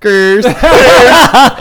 Gers.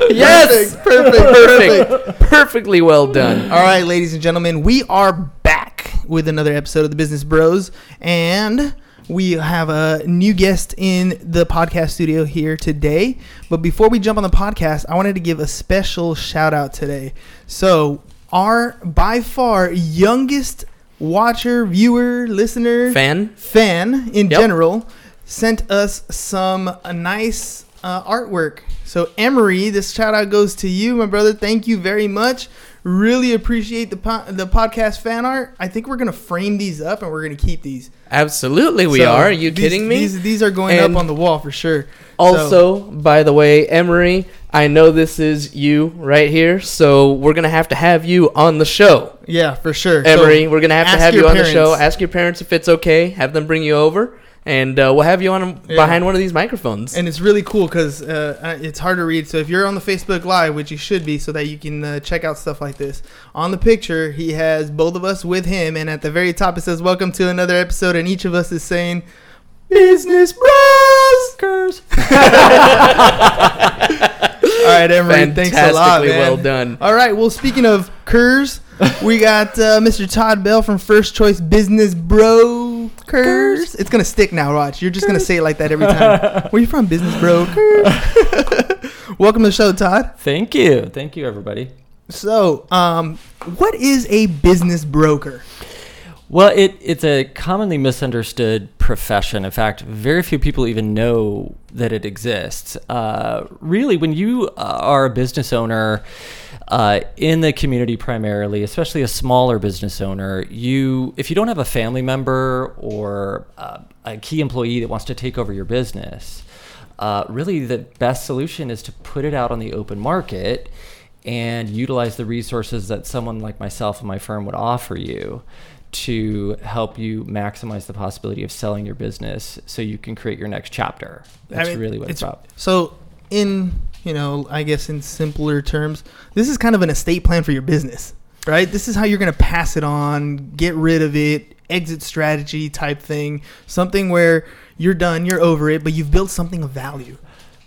Yes! Perfect, perfect, Perfect. Perfectly well done. All right, ladies and gentlemen, we are back with another episode of the Business Bros, and we have a new guest in the podcast studio here today. But before we jump on the podcast, I wanted to give a special shout out today. So, our by far youngest watcher, viewer, listener, Fan? fan in Yep. general sent us some uh, nice uh, artwork. So Emery, this shout out goes to you, my brother. Thank you very much. Really appreciate the po- the podcast fan art. I think we're gonna frame these up and we're gonna keep these. Absolutely, we So are. Are you these- kidding me? These, these are going And up on the wall for sure. So- also, by the way, Emery, I know this is you right here, so we're gonna have to have you on the show. yeah, for sure. So Emery, we're gonna have to have you on the show. Ask your parents if it's okay. Have them bring you over, and uh, we'll have you on Yeah. behind one of these microphones. And it's really cool because uh, it's hard to read. So if you're on the Facebook Live, which you should be, so that you can uh, check out stuff like this, on the picture he has both of us with him, and at the very top it says "Welcome to another episode," and each of us is saying "Business Bros." Curse. All right, Emery, thanks a lot, Fantastically man. well done. All right, well, speaking of Kurs, we got uh, Mr. Todd Bell from First Choice Business Bro. Kurs. It's going to stick now, Watch. You're just going to say it like that every time. Where you from, Business Bro? Welcome to the show, Todd. Thank you. Thank you, everybody. So, um, what is a business broker? Well, it, it's a commonly misunderstood profession. In fact, very few people even know that it exists. Uh, really, when you uh, are a business owner uh, in the community primarily, especially a smaller business owner, you if you don't have a family member or uh, a key employee that wants to take over your business, uh, really the best solution is to put it out on the open market and utilize the resources that someone like myself and my firm would offer you to help you maximize the possibility of selling your business so you can create your next chapter. That's I mean, really what it's, about. So, in you know, I guess in simpler terms, this is kind of an estate plan for your business, right? This is how you're going to pass it on, get rid of it, exit strategy type thing, something where you're done, you're over it, but you've built something of value.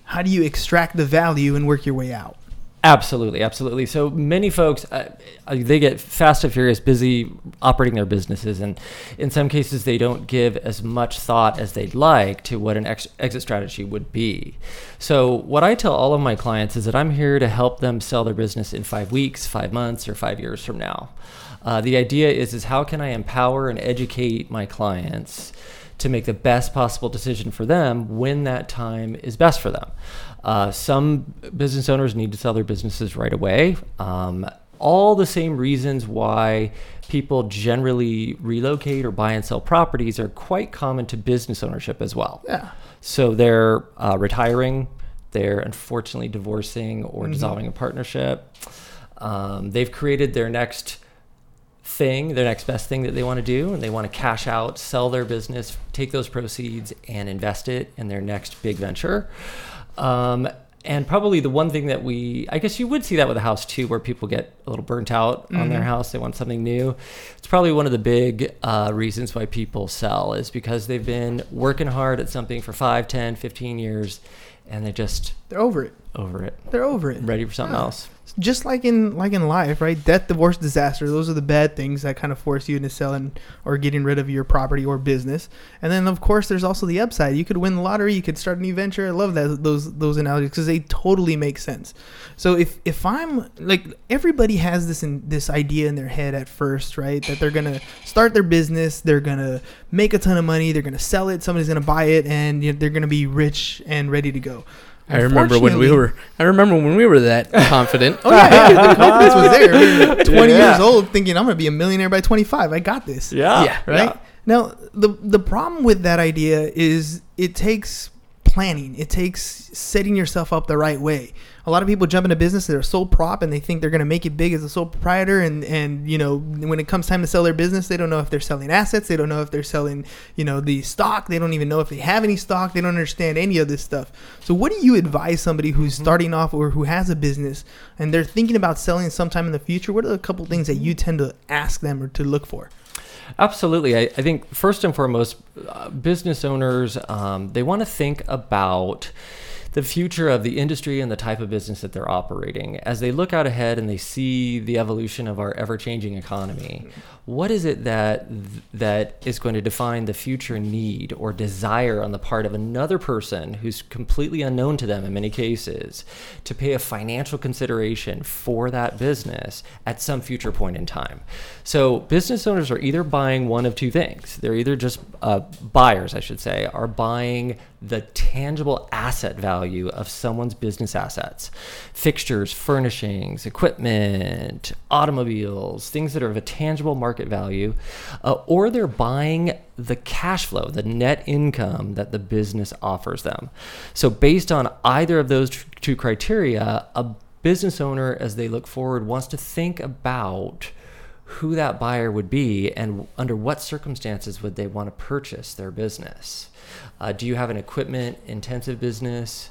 How do you extract the value and work your way out? Absolutely, absolutely. So many folks, uh, uh, they get fast and furious busy operating their businesses, and in some cases, they don't give as much thought as they'd like to what an ex- exit strategy would be. So, what I tell all of my clients is that I'm here to help them sell their business in five weeks, five months, or five years from now. Uh, the idea is, is how can I empower and educate my clients to make the best possible decision for them when that time is best for them. Uh, some business owners need to sell their businesses right away. Um, all the same reasons why people generally relocate or buy and sell properties are quite common to business ownership as well. Yeah. So they're uh, retiring, they're unfortunately divorcing or dissolving a partnership. Um, they've created their next thing, their next best thing that they want to do, and they want to cash out, sell their business, take those proceeds, and invest it in their next big venture. Um, and probably the one thing that we, I guess you would see that with a house too, where people get a little burnt out on their house. They want something new. It's probably one of the big uh, reasons why people sell is because they've been working hard at something for 5, 10, 15 years, and they just They're over it. over it, They're over it. ready for something Yeah. else. Just like in like in life, right? Death, divorce, disaster. Those are the bad things that kind of force you into selling or getting rid of your property or business. And then of course there's also the upside. You could win the lottery. You could start a new venture. I love that those those analogies because they totally make sense. So if if I'm like everybody has this in this idea in their head at first, right? That they're gonna start their business. They're gonna make a ton of money. They're gonna sell it. Somebody's gonna buy it, and you know, they're gonna be rich and ready to go. I remember when we were. I remember when we were that confident. Oh yeah, the confidence was there. Twenty Yeah. years old, thinking I'm gonna be a millionaire by 25. I got this. Yeah. Yeah. Right now, the the problem with that idea is it takes planning. It takes setting yourself up the right way. A lot of people jump into business. They're sole prop, and they think they're gonna make it big as a sole proprietor. And and you know, when it comes time to sell their business, they don't know if they're selling assets. They don't know if they're selling you know the stock. They don't even know if they have any stock. They don't understand any of this stuff. So, what do you advise somebody who's starting off or who has a business and they're thinking about selling sometime in the future? What are a couple things that you tend to ask them or to look for? Absolutely. I, I think first and foremost, uh, business owners um, they want to think about the future of the industry and the type of business that they're operating. As they look out ahead and they see the evolution of our ever-changing economy, what is it that that is going to define the future need or desire on the part of another person who's completely unknown to them in many cases to pay a financial consideration for that business at some future point in time. So business owners are either buying one of two things. They're either just uh, buyers, I should say, are buying the tangible asset value of someone's business assets fixtures, furnishings, equipment, automobiles, things that are of a tangible market value, uh, or they're buying the cash flow, the net income that the business offers them. So, based on either of those two criteria, a business owner, as they look forward, wants to think about who that buyer would be and under what circumstances would they want to purchase their business. Uh, do you have an equipment intensive business?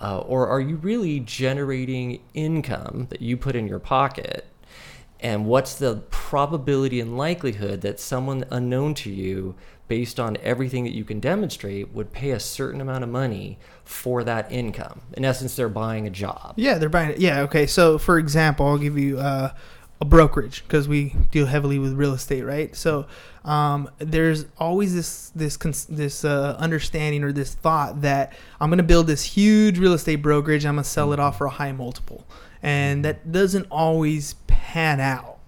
Uh, or are you really generating income that you put in your pocket? And what's the probability and likelihood that someone unknown to you, based on everything that you can demonstrate, would pay a certain amount of money for that income? In essence, they're buying a job. Yeah, they're buying it. Yeah, okay. So, for example, I'll give you uh, a brokerage because we deal heavily with real estate, right? So, um, there's always this this this uh, understanding or this thought that I'm going to build this huge real estate brokerage. I'm going to sell it off for a high multiple, and that doesn't always pan out.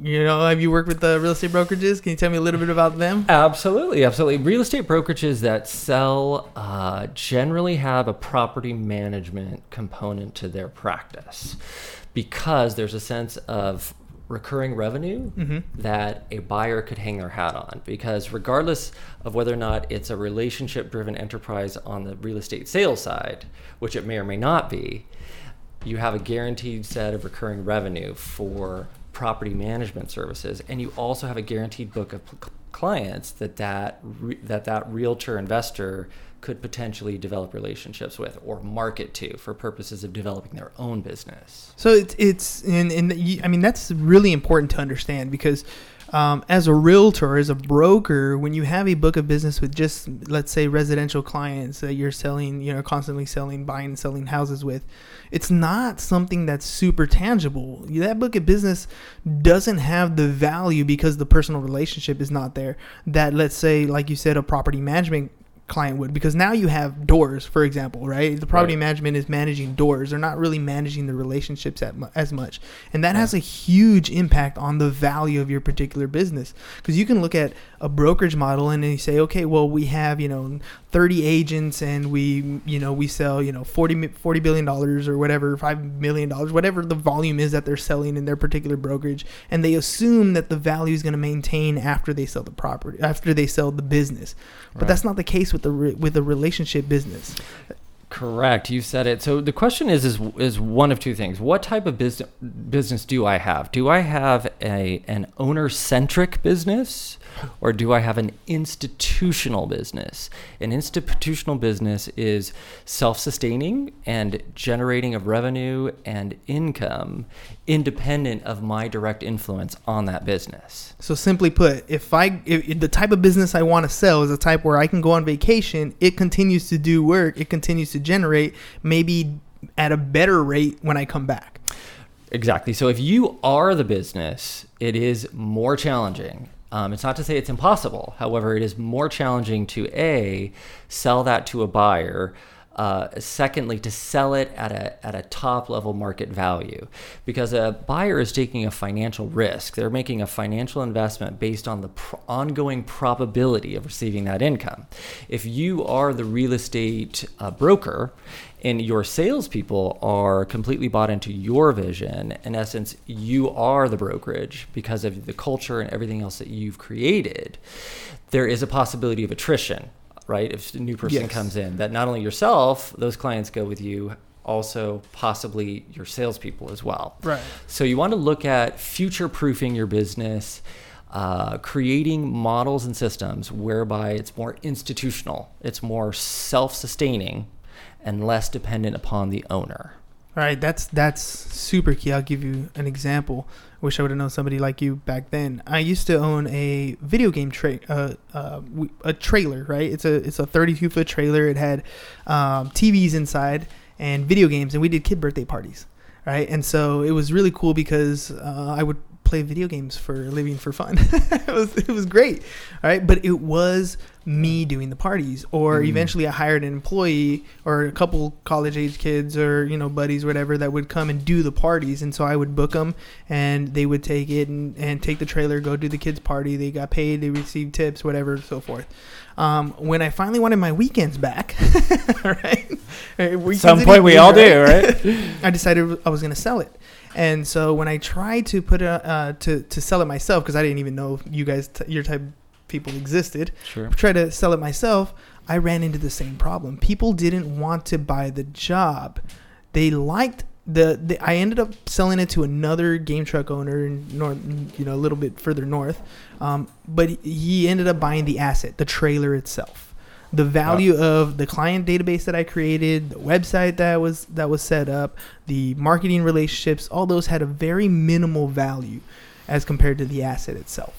You know, have you worked with the real estate brokerages? Can you tell me a little bit about them? Absolutely, absolutely. Real estate brokerages that sell uh, generally have a property management component to their practice because there's a sense of recurring revenue that a buyer could hang their hat on. Because regardless of whether or not it's a relationship driven enterprise on the real estate sales side, which it may or may not be, you have a guaranteed set of recurring revenue for property management services and you also have a guaranteed book of cl- clients that that re- that that realtor investor could potentially develop relationships with or market to for purposes of developing their own business. So it's it's and, and I mean that's really important to understand because um, as a realtor, as a broker, when you have a book of business with just let's say residential clients that you're selling, you know, constantly selling, buying, and selling houses with, it's not something that's super tangible. That book of business doesn't have the value because the personal relationship is not there. That let's say, like you said, a property management client would because now you have doors for example right? The property Right. management is managing doors. They're not really managing the relationships at mu- as much. And that has a huge impact on the value of your particular business. Because you can look at a brokerage model and then you say okay well we have you know 30 agents and we you know we sell you know 40 40 billion dollars or whatever 5 million dollars whatever the volume is that they're selling in their particular brokerage and they assume that the value is going to maintain after they sell the property after they sell the business but that's not the case with the re- with the relationship business Correct. You said it. So the question is is is one of two things. What type of business business do I have? Do I have a an owner centric business or do I have an institutional business? An institutional business is self-sustaining and generating of revenue and income independent of my direct influence on that business. So simply put, if I if, if the type of business I want to sell is a type where I can go on vacation, it continues to do work, it continues to generate, maybe at a better rate when I come back. Exactly. So if you are the business, it is more challenging. Um, it's not to say it's impossible. However, it is more challenging to a sell that to a buyer. Uh, secondly, to sell it at a at a top level market value, because a buyer is taking a financial risk. They're making a financial investment based on the pr- ongoing probability of receiving that income. If you are the real estate uh, broker and your salespeople are completely bought into your vision, in essence, you are the brokerage because of the culture and everything else that you've created, there is a possibility of attrition, right? If a new person Yes. comes in, that not only yourself, those clients go with you, also possibly your salespeople as well. Right. So you want to look at future proofing your business. Uh, creating models and systems whereby it's more institutional, it's more self sustaining, and less dependent upon the owner. Right, that's that's super key. I'll give you an example. I Wish I would have known somebody like you back then. I used to own a video game tra- uh, uh, a trailer. Right, it's a it's a 32 foot trailer. It had um, TVs inside and video games, and we did kid birthday parties. Right, and so it was really cool because uh, I would play video games for a living for fun. it was it was great. All right, but it was me doing the parties, or Mm. eventually I hired an employee or a couple college age kids or you know buddies, whatever, that would come and do the parties, and so I would book them, and they would take it and, and take the trailer, go do the kids' party. They got paid, they received tips, whatever, so forth. Um, when I finally wanted my weekends back, right? Weekends Some point we all do, right? I decided I was going to sell it. And so when I tried to put a, uh, to to sell it myself because I didn't even know you guys t- your type people existed. Sure. Try to sell it myself. I ran into the same problem. People didn't want to buy the job. They liked the, the I ended up selling it to another game truck owner in north, you know, a little bit further north. Um, but he ended up buying the asset, the trailer itself the value of the client database that I created, the website that was that was set up, the marketing relationships, all those had a very minimal value as compared to the asset itself.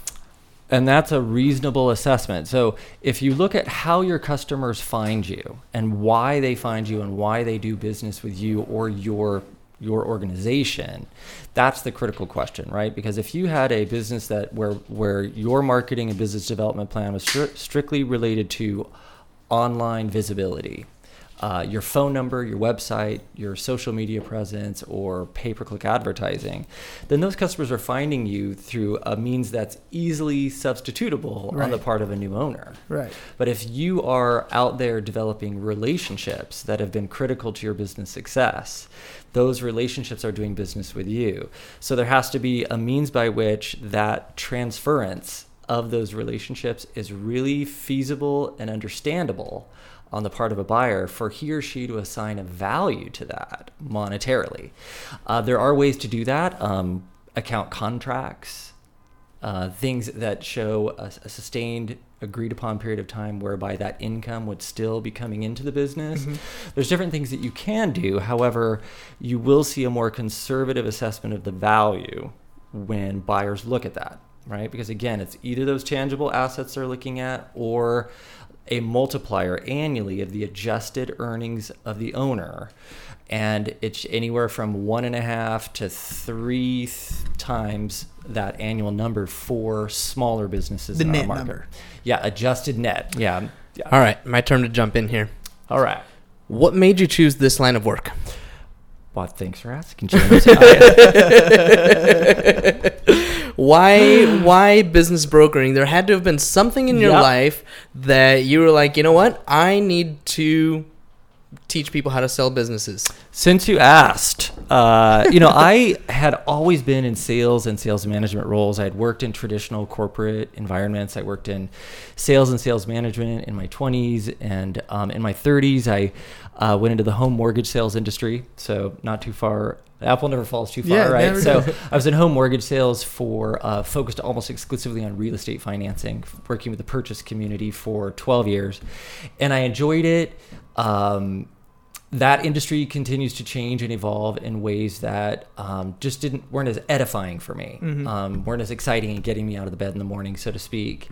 And that's a reasonable assessment. So if you look at how your customers find you and why they find you and why they do business with you or your your organization, that's the critical question, right? Because if you had a business that where where your marketing and business development plan was stri- strictly related to online visibility, uh, your phone number, your website, your social media presence, or pay per click advertising, then those customers are finding you through a means that's easily substitutable on the part of a new owner. Right. But if you are out there developing relationships that have been critical to your business success, those relationships are doing business with you. So there has to be a means by which that transference of those relationships is really feasible and understandable on the part of a buyer for he or she to assign a value to that monetarily. Uh, there are ways to do that. Um, account contracts, uh, things that show a, a sustained agreed upon period of time whereby that income would still be coming into the business. There's different things that you can do. However, you will see a more conservative assessment of the value when buyers look at that, right? Because again, it's either those tangible assets they're looking at or a multiplier annually of the adjusted earnings of the owner. And it's anywhere from one and a half to three th- times that annual number for smaller businesses The in our net market. number. Yeah, adjusted net. Yeah. yeah. All right, my turn to jump in here. All right. What made you choose this line of work? Well, thanks for asking, James. Why why business brokering? There had to have been something in your Yep. life that you were like, you know what? I need to teach people how to sell businesses. Since you asked, uh, you know, I had always been in sales and sales management roles. I had worked in traditional corporate environments. I worked in sales and sales management in my 20s. And um, in my 30s, I uh, went into the home mortgage sales industry. So, not too far. Apple never falls too far, Yeah, right? So. I was in home mortgage sales for uh, focused almost exclusively on real estate financing, working with the purchase community for 12 years. And I enjoyed it. Um, that industry continues to change and evolve in ways that um, just didn't weren't as edifying for me, um, weren't as exciting and getting me out of the bed in the morning, so to speak.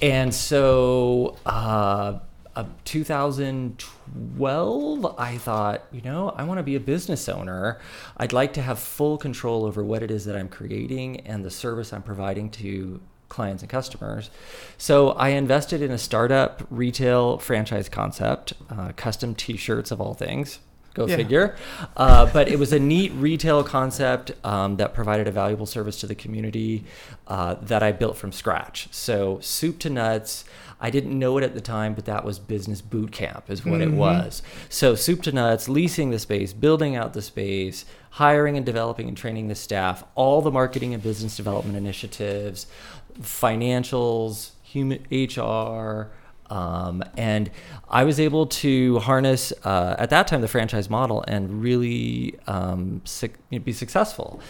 And so uh, uh, 2012, I thought, you know, I want to be a business owner. I'd like to have full control over what it is that I'm creating and the service I'm providing to clients and customers. So I invested in a startup retail franchise concept, uh, custom T-shirts of all things. Go Yeah. figure. Uh, but it was a neat retail concept um, that provided a valuable service to the community uh, that I built from scratch. So soup to nuts. I didn't know it at the time, but that was business boot camp, is what it was. So soup to nuts, leasing the space, building out the space, hiring and developing and training the staff, all the marketing and business development initiatives, financials, human HR, um, and I was able to harness uh, at that time the franchise model and really um, suc be successful.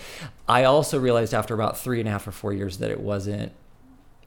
I also realized after about three and a half or four years that it wasn't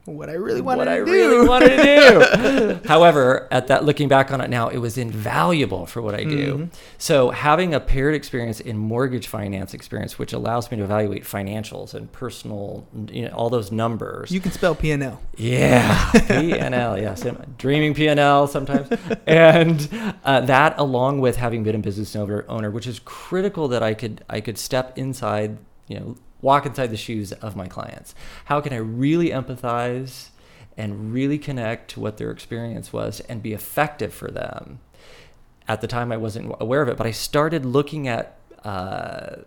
What I really wanted what to I do. really wanted to do. However, at that looking back on it now, it was invaluable for what I do. Mm-hmm. So having a paired experience in mortgage finance experience, which allows me to evaluate financials and personal, you know, all those numbers. You can spell P and L. Yeah, PNL. Yes, I'm dreaming PNL sometimes, and uh, that, along with having been a business owner, owner, which is critical that I could I could step inside, you know, walk inside the shoes of my clients. How can I really empathize and really connect to what their experience was and be effective for them? At the time, I wasn't aware of it, but I started looking at. Uh,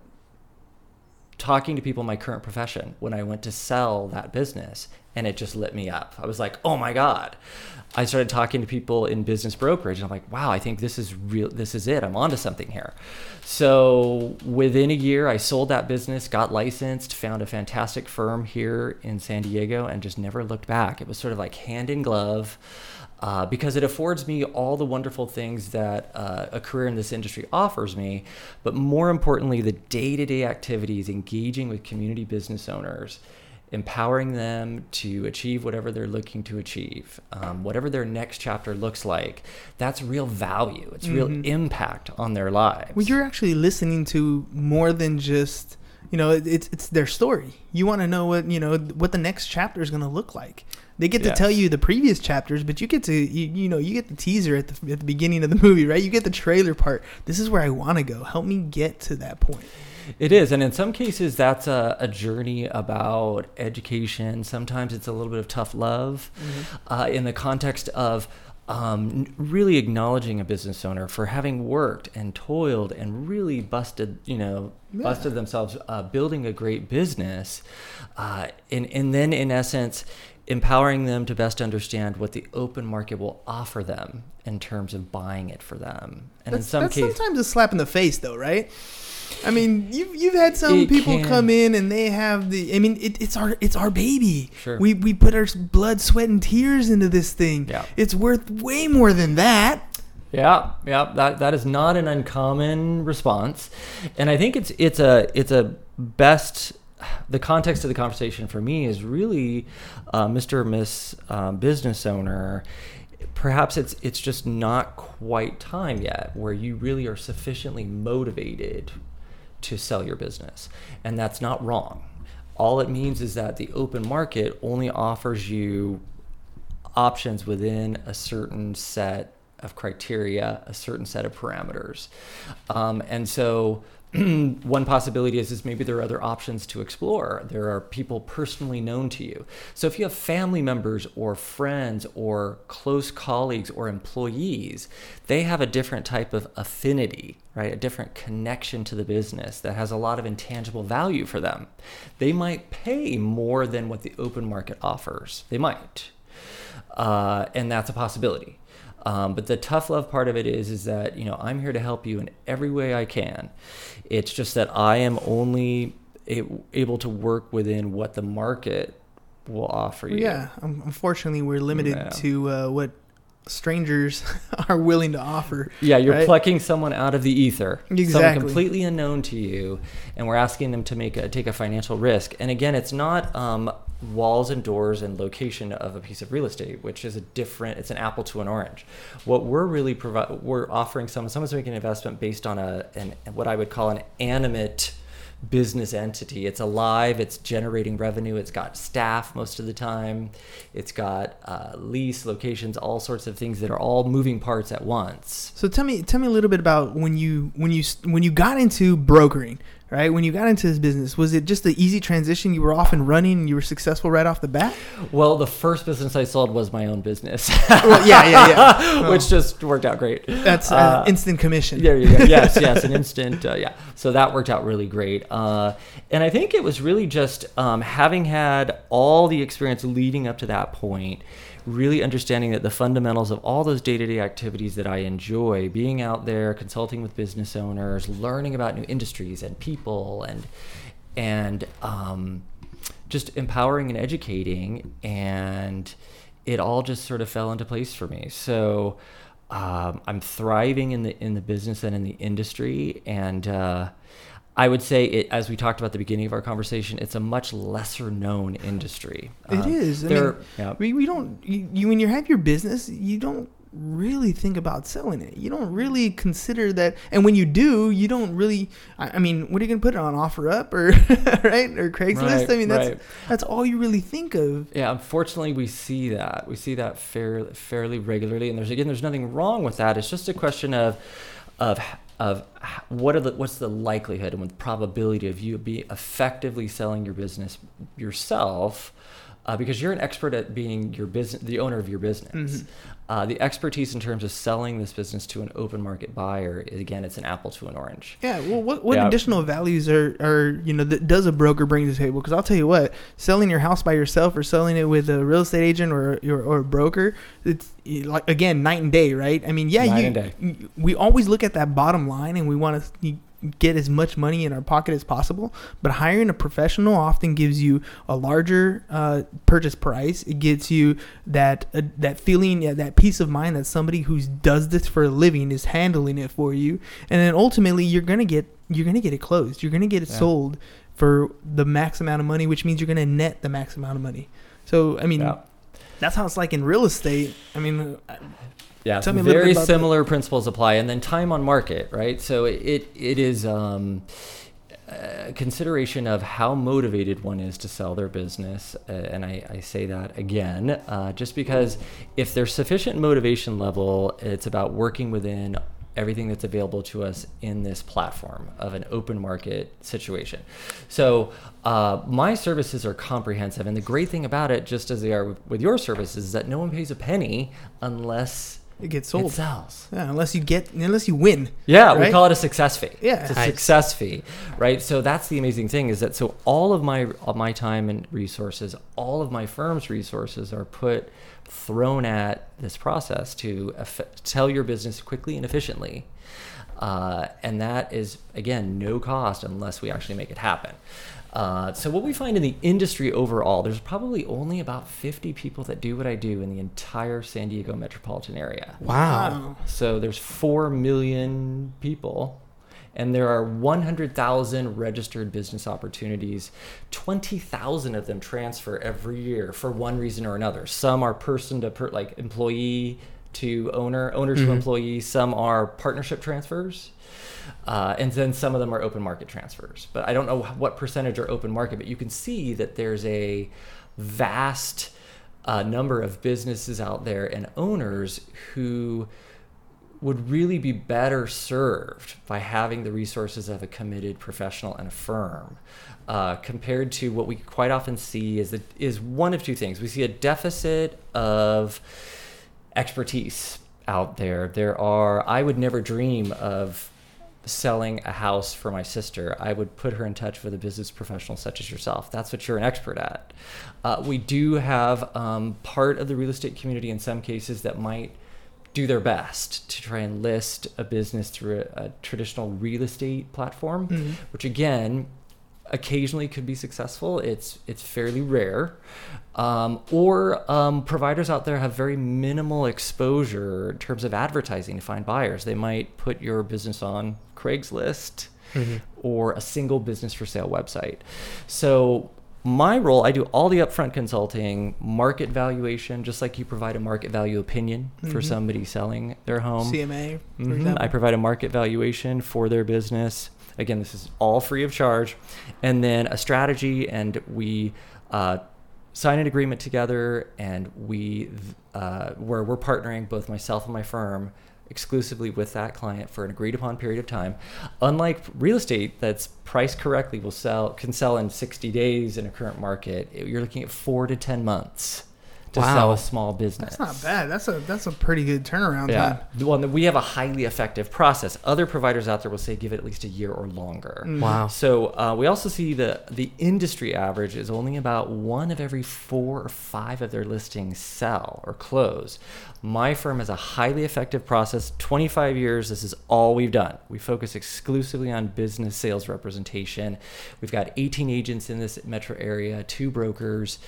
talking to people in my current profession when I went to sell that business and it just lit me up. I was like, "Oh my god." I started talking to people in business brokerage and I'm like, "Wow, I think this is real this is it. I'm onto something here." So, within a year I sold that business, got licensed, found a fantastic firm here in San Diego and just never looked back. It was sort of like hand in glove. Uh, because it affords me all the wonderful things that uh, a career in this industry offers me, but more importantly, the day to day activities engaging with community business owners, empowering them to achieve whatever they're looking to achieve, um, whatever their next chapter looks like. That's real value, it's real impact on their lives. Well, you're actually listening to more than just you know it- it's it's their story. You want to know what you know what the next chapter is going to look like. They get to tell you the previous chapters, but you get to you, you know you get the teaser at the at the beginning of the movie, right? You get the trailer part. This is where I want to go. Help me get to that point. It is, and in some cases, that's a, a journey about education. Sometimes it's a little bit of tough love, uh, in the context of um, really acknowledging a business owner for having worked and toiled and really busted, you know, busted themselves uh, building a great business, uh, and and then in essence. Empowering them to best understand what the open market will offer them in terms of buying it for them, and in some cases, sometimes a slap in the face, though, right? I mean, you've you've had some people can. come in and they have the. I mean, it, it's our it's our baby. Sure. We we put our blood, sweat, and tears into this thing. Yeah. It's worth way more than that. Yeah, yeah, that that is not an uncommon response, and I think it's it's a it's a best. The context of the conversation for me is really, uh, Mr. or Miss um, Business Owner. Perhaps it's it's just not quite time yet where you really are sufficiently motivated to sell your business, and that's not wrong. All it means is that the open market only offers you options within a certain set of criteria, a certain set of parameters. Um, and so one possibility is, is maybe there are other options to explore. There are people personally known to you. So if you have family members or friends or close colleagues or employees, they have a different type of affinity, right? A different connection to the business that has a lot of intangible value for them. They might pay more than what the open market offers. They might uh, and that's a possibility. Um, but the tough love part of it is, is that you know I'm here to help you in every way I can. It's just that I am only able to work within what the market will offer you. Yeah. Unfortunately, we're limited Yeah. to uh, what strangers are willing to offer. Yeah, you're right? plucking someone out of the ether, someone completely unknown to you, and we're asking them to make a, take a financial risk. And again, it's not um, walls and doors and location of a piece of real estate, which is a different. It's an apple to an orange. What we're really providing, we're offering someone, someone's making an investment based on a an what I would call an animate business entity. It's alive. It's generating revenue. It's got staff most of the time. It's got uh, lease locations, all sorts of things that are all moving parts at once. So tell me, tell me a little bit about when you when you when you got into brokering, right? When you got into this business, was it just an easy transition? You were off and running, and you were successful right off the bat. Well, the first business I sold was my own business. Well, yeah, yeah, yeah. Which just worked out great. That's uh, Uh, instant commission. There you go. Yes, yes, an instant. Uh, yeah. So that worked out really great. Uh, and I think it was really just um, having had all the experience leading up to that point, really understanding that the fundamentals of all those day to day activities that I enjoy, being out there, consulting with business owners, learning about new industries and people, and, and, um, just empowering and educating and it all just sort of fell into place for me. So um, i'm thriving in the in the business and in the industry and uh, i would say it as we talked about at the beginning of our conversation it's a much lesser known industry It Um, is. I mean, yeah. we, we don't. You, you when you have your business, you don't really think about selling it. You don't really consider that. And when you do, you don't really. I, I mean, what are you gonna put it on OfferUp or right or Craigslist? Right, I mean, that's right. that's all you really think of. Yeah, unfortunately, we see that. We see that fair, fairly regularly, and there's again, there's nothing wrong with that. It's just a question of, of, of what are the what's the likelihood and the probability of you be effectively selling your business yourself, uh, because you're an expert at being your business, the owner of your business. Uh, the expertise in terms of selling this business to an open market buyer, again, it's an apple to an orange. Yeah. Well, what what Yeah. additional values are are you know that does a broker bring to the table? Because I'll tell you what, selling your house by yourself or selling it with a real estate agent or or, or a broker, it's like again night and day, right? I mean, yeah, Night you, and day. you- we always look at that bottom line and we want to get as much money in our pocket as possible. But hiring a professional often gives you a larger uh, purchase price. It gets you that uh, that feeling, yeah, that peace of mind that somebody who does this for a living is handling it for you, and then ultimately you're gonna get you're gonna get it closed. You're gonna get it Yeah. sold for the max amount of money, which means you're gonna net the max amount of money. So I mean, Yeah. that's how it's like in real estate. I mean, uh, Yeah, Tell me very similar principles apply, and then time on market, right? So it it is um, a consideration of how motivated one is to sell their business, uh, and I, I say that again, uh, just because if there's sufficient motivation level, it's about working within everything that's available to us in this platform of an open market situation. So uh, my services are comprehensive, and the great thing about it, just as they are with, with your services, is that no one pays a penny unless it gets sold. it sells. Yeah, unless you get unless you win. Yeah, we call it a success fee. Yeah. it's a Nice. success fee, right? So that's the amazing thing is that so all of my all my time and resources, all of my firm's resources are put thrown at this process to eff- tell your business quickly and efficiently. Uh, and that is again no cost unless we actually make it happen. Uh, so what we find in the industry overall, there's probably only about 50 people that do what I do in the entire San Diego metropolitan area. Wow. So there's 4 million people and there are 100,000 registered business opportunities. 20,000 of them transfer every year for one reason or another. Some are person to per, like employee to owner, owner to employee. Some are partnership transfers. Uh, and then some of them are open market transfers. But I don't know what percentage are open market, but you can see that there's a vast uh, number of businesses out there and owners who would really be better served by having the resources of a committed professional and a firm uh, compared to what we quite often see is, is one of two things. We see a deficit of expertise out there. There are, I would never dream of selling a house for my sister. I would put her in touch with a business professional such as yourself. That's what you're an expert at. Uh, we do have um, part of the real estate community in some cases that might do their best to try and list a business through a, a traditional real estate platform, Mhm. which again occasionally could be successful. It's it's fairly rare, um, or um, providers out there have very minimal exposure in terms of advertising to find buyers. They might put your business on Craigslist or a single business for sale website. So my role, I do all the upfront consulting, market valuation, just like you provide a market value opinion for Mhm. somebody selling their home. CMA, for Mhm. I provide a market valuation for their business. Again, this is all free of charge. And then a strategy, and we uh, sign an agreement together, and we uh, where we're partnering both myself and my firm exclusively with that client for an agreed upon period of time. Unlike real estate that's priced correctly will sell can sell in 60 days in a current market, you're looking at 4 to 10 months to Wow. sell a small business. That's not bad. That's a that's a pretty good turnaround Yeah. time. Well, we have a highly effective process. Other providers out there will say give it at least a year or longer. Wow. So uh, we also see the the industry average is only about one of every four or five of their listings sell or close. My firm has a highly effective process. 25 years. This is all we've done. We focus exclusively on business sales representation. We've got 18 agents in this metro area, two brokers,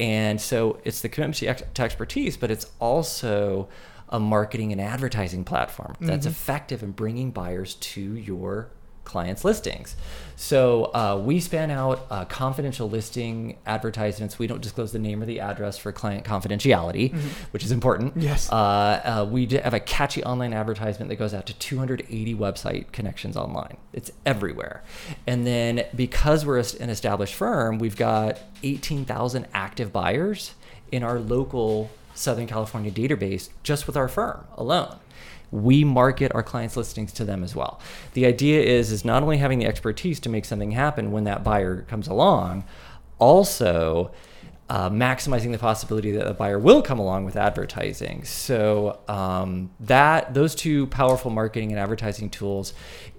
and so it's the commitment to, ex- to expertise, but it's also a marketing and advertising platform that's mm-hmm. effective in bringing buyers to your clients' listings. So uh, we span out uh, confidential listing advertisements. We don't disclose the name or the address for client confidentiality, which is important. Yes. Uh, uh, we have a catchy online advertisement that goes out to 280 website connections online. It's everywhere. And then because we're an established firm, we've got 18,000 active buyers in our local Southern California database just with our firm alone we market our clients listings to them as well. The idea is is not only having the expertise to make something happen when that buyer comes along also uh, maximizing the possibility that the buyer will come along with advertising. So um, that those two powerful marketing and advertising tools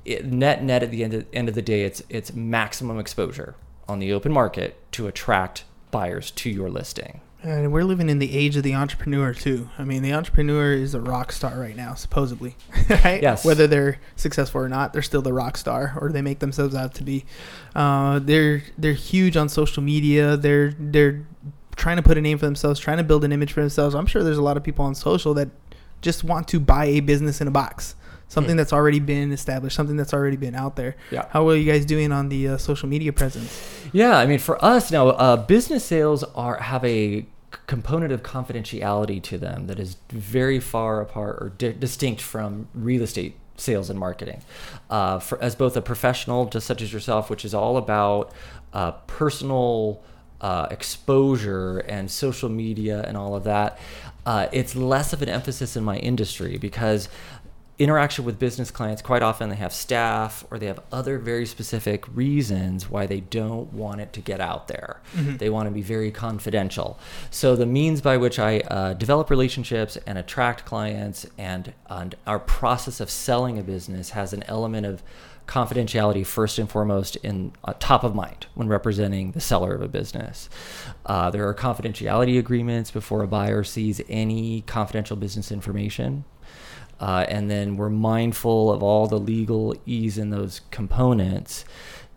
it, net net at the end of, end of the day it's it's maximum exposure on the open market to attract buyers to your listing And we're living in the age of the entrepreneur too. I mean, the entrepreneur is a rock star right now, supposedly. right? Yes. Whether they're successful or not, they're still the rock star, or they make themselves out to be. Uh, they're they're huge on social media. They're they're trying to put a name for themselves, trying to build an image for themselves. I'm sure there's a lot of people on social that just want to buy a business in a box, something Hmm. that's already been established, something that's already been out there. Yeah. How are you guys doing on the uh, social media presence? Yeah, I mean, for us now, uh, business sales are have a component of confidentiality to them that is very far apart or di- distinct from real estate sales and marketing. Uh, for as both a professional, just such as yourself, which is all about uh, personal uh, exposure and social media and all of that, uh, it's less of an emphasis in my industry because interaction with business clients quite often they have staff or they have other very specific reasons why they don't want it to get out there they want to be very confidential so the means by which i uh, develop relationships and attract clients and, and our process of selling a business has an element of confidentiality first and foremost in uh, top of mind when representing the seller of a business. Uh, there are confidentiality agreements before a buyer sees any confidential business information. Uh, and then we're mindful of all the legal ease in those components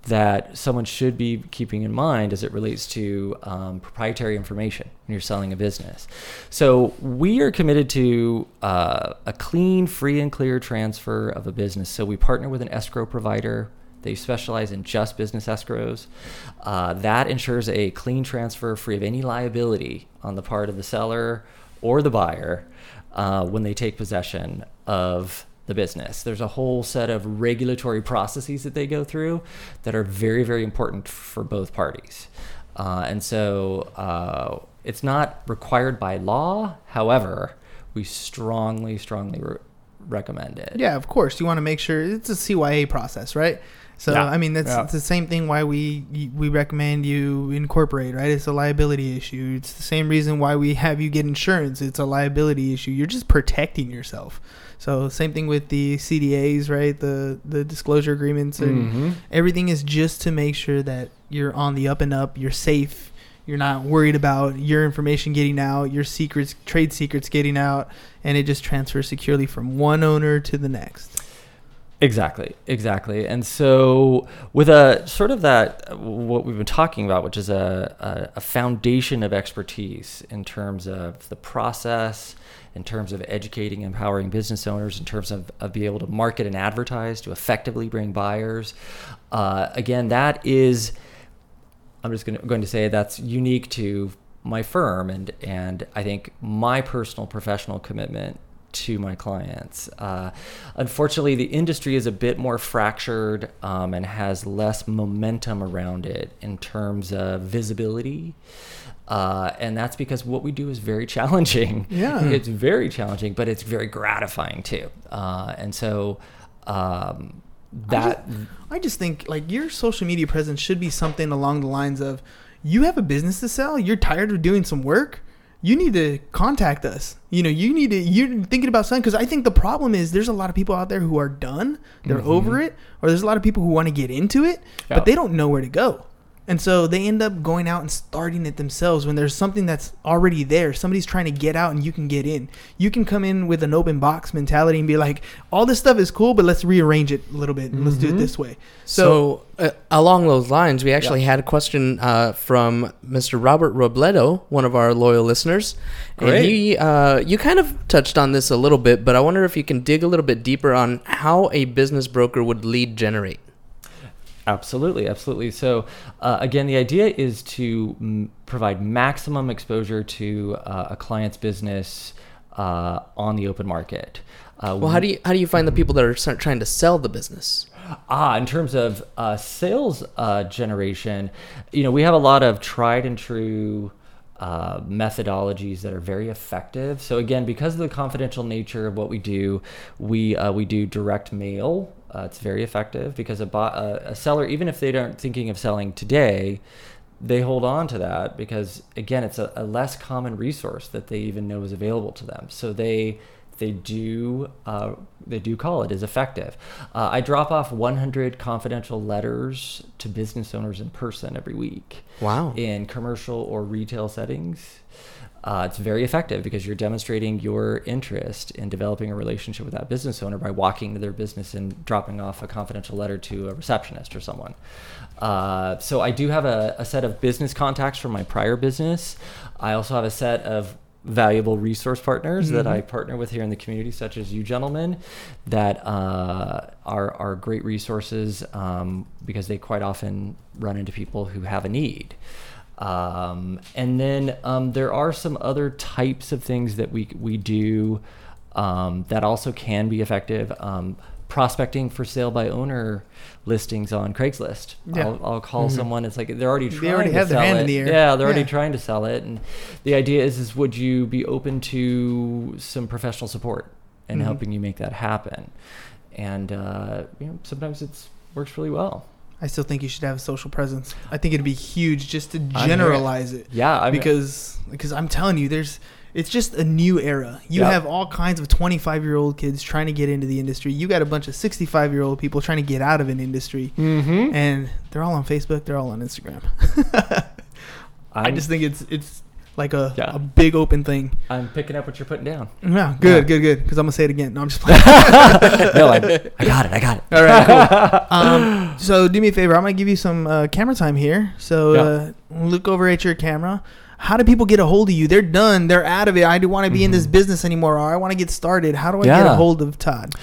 that someone should be keeping in mind as it relates to um, proprietary information when you're selling a business. So we are committed to uh, a clean, free, and clear transfer of a business. So we partner with an escrow provider. They specialize in just business escrows. Uh, that ensures a clean transfer free of any liability on the part of the seller or the buyer uh, when they take possession of the business. There's a whole set of regulatory processes that they go through that are very, very important for both parties. Uh, and so uh, it's not required by law. However, we strongly, strongly re- recommend it. Yeah, of course. You want to make sure it's a CYA process, right? So Yeah. I mean, that's Yeah. it's the same thing why we we recommend you incorporate, right? It's a liability issue. It's the same reason why we have you get insurance. It's a liability issue. You're just protecting yourself. So same thing with the CDAs, right? The the disclosure agreements and Mhm. everything is just to make sure that you're on the up and up. You're safe. You're not worried about your information getting out, your secrets, trade secrets getting out, and it just transfers securely from one owner to the next. Exactly, exactly. And so, with a sort of that, what we've been talking about, which is a, a, a foundation of expertise in terms of the process, in terms of educating, empowering business owners, in terms of, of being able to market and advertise to effectively bring buyers. Uh, again, that is, I'm just to, going to say that's unique to my firm, and and I think my personal professional commitment to my clients. Uh, unfortunately, the industry is a bit more fractured um, and has less momentum around it in terms of visibility. Uh, and that's because what we do is very challenging. Yeah. It's very challenging, but it's very gratifying too. Uh, and so um, that. I just think like your social media presence should be something along the lines of you have a business to sell, you're tired of doing some work, you need to contact us. You know, you need to you're thinking about something because I think the problem is there's a lot of people out there who are done, they're over mm-hmm. it, or there's a lot of people who want to get into it, Yeah. but they don't know where to go. And so they end up going out and starting it themselves when there's something that's already there. Somebody's trying to get out and you can get in. You can come in with an open box mentality and be like, all this stuff is cool, but let's rearrange it a little bit and let's do it this way. So, So, uh, along those lines, we actually had a question uh, from Mr. Robert Robledo, one of our loyal listeners, and Great. he, uh, you kind of touched on this a little bit, but I wonder if you can dig a little bit deeper on how a business broker would lead generate. Absolutely, absolutely. So, uh, again, the idea is to m- provide maximum exposure to uh, a client's business uh, on the open market. Uh, Well, how do you how do you find the people that are trying to sell the business? Ah, in terms of uh, sales uh, generation, you know, we have a lot of tried and true uh, methodologies that are very effective. So again, because of the confidential nature of what we do, we uh, we do direct mail. Uh, it's very effective because a, uh, a seller, even if they aren't thinking of selling today, they hold on to that because again, it's a, a less common resource that they even know is available to them. So they they do uh, they do call it is effective. Uh, I drop off 100 confidential letters to business owners in person every week. Wow. In commercial or retail settings, uh, it's very effective because you're demonstrating your interest in developing a relationship with that business owner by walking to their business and dropping off a confidential letter to a receptionist or someone. Uh, so I do have a, a set of business contacts from my prior business. I also have a set of valuable resource partners that I partner with here in the community, such as you gentlemen, that uh, are are great resources um, because they quite often run into people who have a need. Um, and then um, there are some other types of things that we we do um, that also can be effective. Um, prospecting for sale by owner listings on Craigslist. Yeah. I'll, I'll call someone. It's like they're already trying. They already to have their hand it. in the air. Yeah, they're already trying to sell it, and the idea is is would you be open to some professional support and Mhm. helping you make that happen? And uh, you know, sometimes it's works really well. I still think you should have a social presence. I think it'd be huge just to generalize it. Yeah, I mean, because because I'm telling you, there's it's just a new era. You Yep. have all kinds of 25 year old kids trying to get into the industry. You got a bunch of 65 year old people trying to get out of an industry, mm-hmm. and they're all on Facebook. They're all on Instagram. I just think it's it's like a, Yeah. a big open thing. I'm picking up what you're putting down. Yeah, good, Yeah. good, good. Because I'm gonna say it again. No, I'm just playing. no, I, I got it. I got it. All right, cool. Um, so do me a favor. I'm gonna give you some uh, camera time here. So uh, look over at your camera. How do people get a hold of you? They're done. They're out of it. I don't want to be in this business anymore, or I want to get started. How do I get a Mm-hmm. Hold of Todd?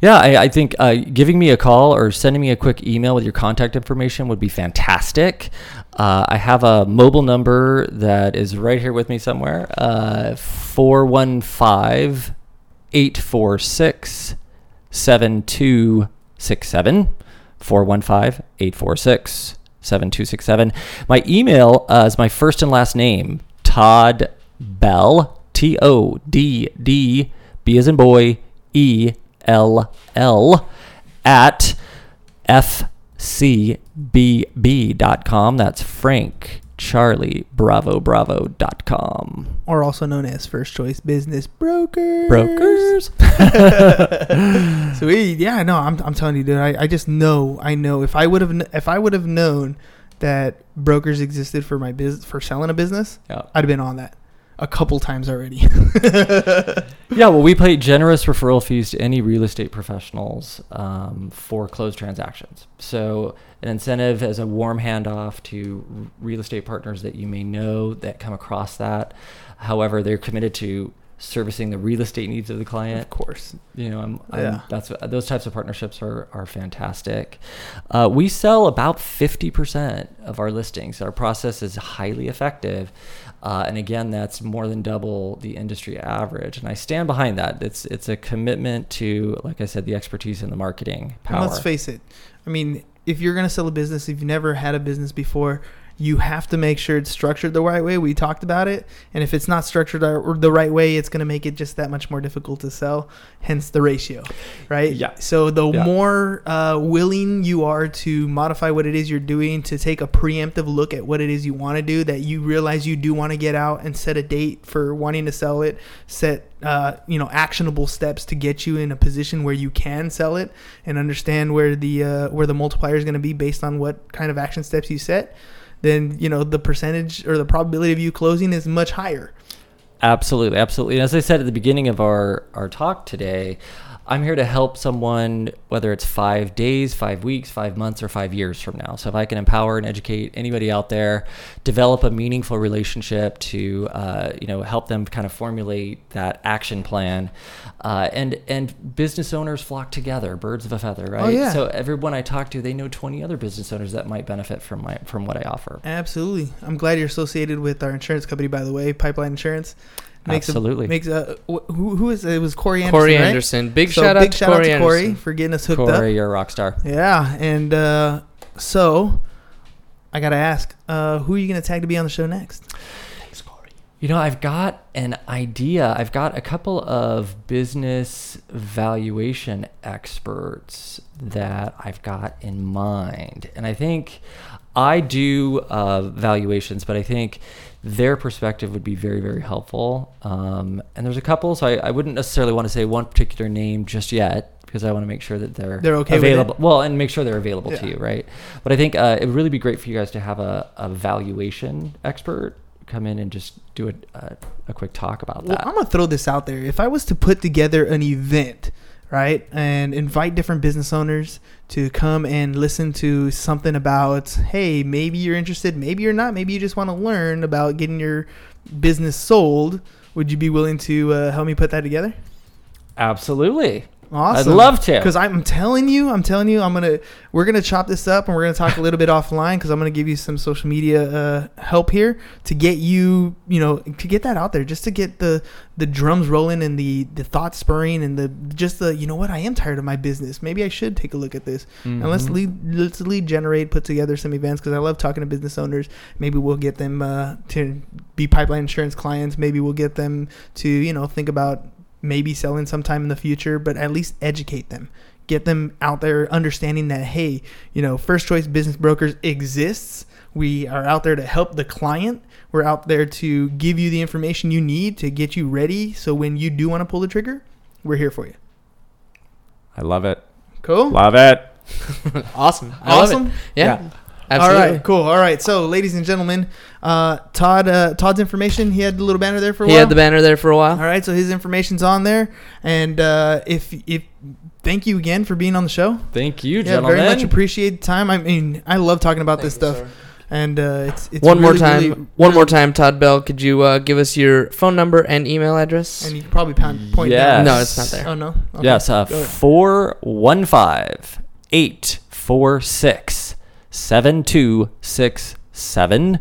Yeah, I, I think uh, giving me a call or sending me a quick email with your contact information would be fantastic. Uh, I have a mobile number that is right here with me somewhere uh, 415 846 7267. 415 846 7267. My email uh, is my first and last name, Todd Bell, T O D D, B as in boy, E L L, at fcbb.com. That's Frank Charlie Bravo Bravo.com. Or also known as First Choice Business Brokers. Brokers. Sweet. Yeah, no, I'm, I'm telling you, dude. I, I just know. I know. If I would have if I would have known that brokers existed for my business for selling a business, Yeah. I'd have been on that a couple times already. Yeah, well, we pay generous referral fees to any real estate professionals um, for closed transactions. So, an incentive as a warm handoff to real estate partners that you may know that come across that. However, they're committed to servicing the real estate needs of the client. Of course. You know, I'm, I'm Yeah. that's those types of partnerships are are fantastic. Uh, we sell about fifty percent of our listings. Our process is highly effective, uh, and again, that's more than double the industry average. And I stand behind that. It's it's a commitment to, like I said, the expertise and the marketing And let's face it. I mean, if you're gonna sell a business, if you've never had a business before, you have to make sure it's structured the right way. We talked about it, and if it's not structured the right way, it's gonna make it just that much more difficult to sell. Hence the ratio, right? Yeah. So the Yeah. more uh, willing you are to modify what it is you're doing, to take a preemptive look at what it is you want to do, that you realize you do want to get out and set a date for wanting to sell it, set uh, you know actionable steps to get you in a position where you can sell it and understand where the uh, where the multiplier is going to be based on what kind of action steps you set then you know the percentage or the probability of you closing is much higher Absolutely, absolutely. And as I said at the beginning of our, our talk today, I'm here to help someone, whether it's five days, five weeks, five months, or five years from now. So if I can empower and educate anybody out there, develop a meaningful relationship to, uh, you know, help them kind of formulate that action plan, uh, and and business owners flock together, birds of a feather, right? Oh, yeah. So everyone I talk to, they know 20 other business owners that might benefit from my from what I offer. absolutely i'm glad you're associated with our insurance company by the way pipeline insurance Absolutely. a, makes a who, who is it was corey anderson Corey right? Anderson. Big So shout out big to shout Corey out to corey for getting us hooked up Corey, you're a rock star. yeah and uh, so i gotta ask uh, who are you gonna tag to be on the show next Corey. You know, I've got an idea. I've got a couple of business valuation experts that I've got in mind. And I think I do uh, valuations, but I think their perspective would be very, very helpful. Um, and there's a couple, so I, I wouldn't necessarily want to say one particular name just yet because I want to make sure that they're, They're okay available. Well, and make sure they're available to you, right? But I think uh, it would really be great for you guys to have a, a valuation expert come in and just do a, a, a quick talk about Well, that. I'm gonna throw this out there. If I was to put together an event, right, and invite different business owners to come and listen to something about, hey, maybe you're interested, maybe you're not, maybe you just want to learn about getting your business sold. Would you be willing to uh, help me put that together? Absolutely. Awesome. I'd love to. Because I'm telling you, I'm telling you, I'm gonna we're gonna chop this up and we're gonna talk a little bit offline because I'm gonna give you some social media uh, help here to get you, you know, to get that out there, just to get the the drums rolling and the the thoughts spurring and the just the you know what I am tired of my business. Maybe I should take a look at this and let's Mhm. lead let's lead generate, put together some events because I love talking to business owners. Maybe we'll get them uh, to be pipeline insurance clients. Maybe we'll get them to you know think about maybe selling sometime in the future, but at least educate them. Get them out there understanding that, hey, you know, First Choice Business Brokers exists. We are out there to help the client. We're out there to give you the information you need to get you ready. So when you do want to pull the trigger, we're here for you. I love it. Cool. Love it. Awesome. I love it. Awesome. Yeah. All Absolutely. right. Cool. All right. So, ladies and gentlemen, uh, Todd, uh, Todd's information. He had the little banner there for a He while. had the banner there for a while. All right, so his information's on there, and uh, if if thank you again for being on the show. Thank you, Yeah, gentlemen. very much appreciate the time. I mean, I love talking about this stuff, and uh, it's it's one more time. really- one more time, Todd Bell. Could you uh, give us your phone number and email address? and you can probably pound, point Yes. down. No, it's not there. Oh no. Okay. Yes, uh, Go 415 846 7267.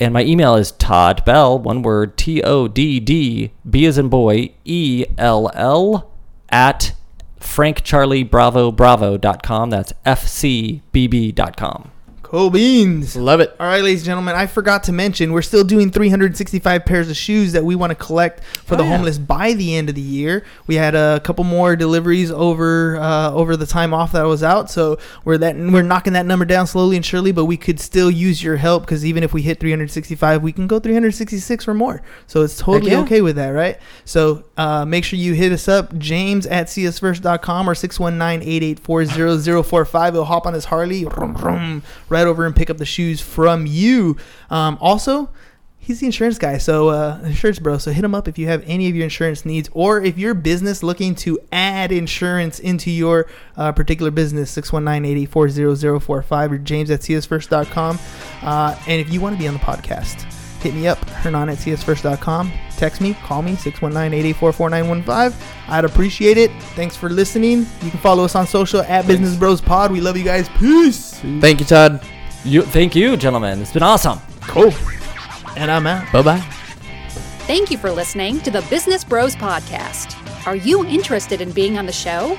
And my email is Todd Bell, one word, T O D D, B as in boy, E L L, at frankcharliebravobravo.com. That's fcbb.com. Cool beans. Love it. All right, ladies and gentlemen, I forgot to mention we're still doing 365 pairs of shoes that we want to collect for Oh, the yeah. homeless by the end of the year. We had a couple more deliveries over uh, over the time off that I was out, so we're that we're knocking that number down slowly and surely. But we could still use your help because even if we hit 365, we can go 366 or more. So it's totally yeah. okay with that, right? So uh, make sure you hit us up, James at csfirst.com or 619-884-0045. He'll hop on his Harley, vroom, vroom, right over and pick up the shoes from you. Um, also, he's the insurance guy, so uh, insurance bro. So hit him up if you have any of your insurance needs, or if your business looking to add insurance into your uh, particular business. 619-884-0045 or James at csfirst.com. Uh, and if you want to be on the podcast, hit me up, Hernan at csfirst.com. text me, call me 619-884-4915. I'd appreciate it. Thanks for listening. You can follow us on social at Business Bros Pod. We love you guys. Peace. Thank you, Todd. You, thank you, gentlemen. It's been awesome. Cool. And I'm out. Bye bye. Thank you for listening to the Business Bros Podcast. Are you interested in being on the show?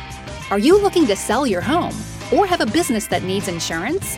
Are you looking to sell your home or have a business that needs insurance?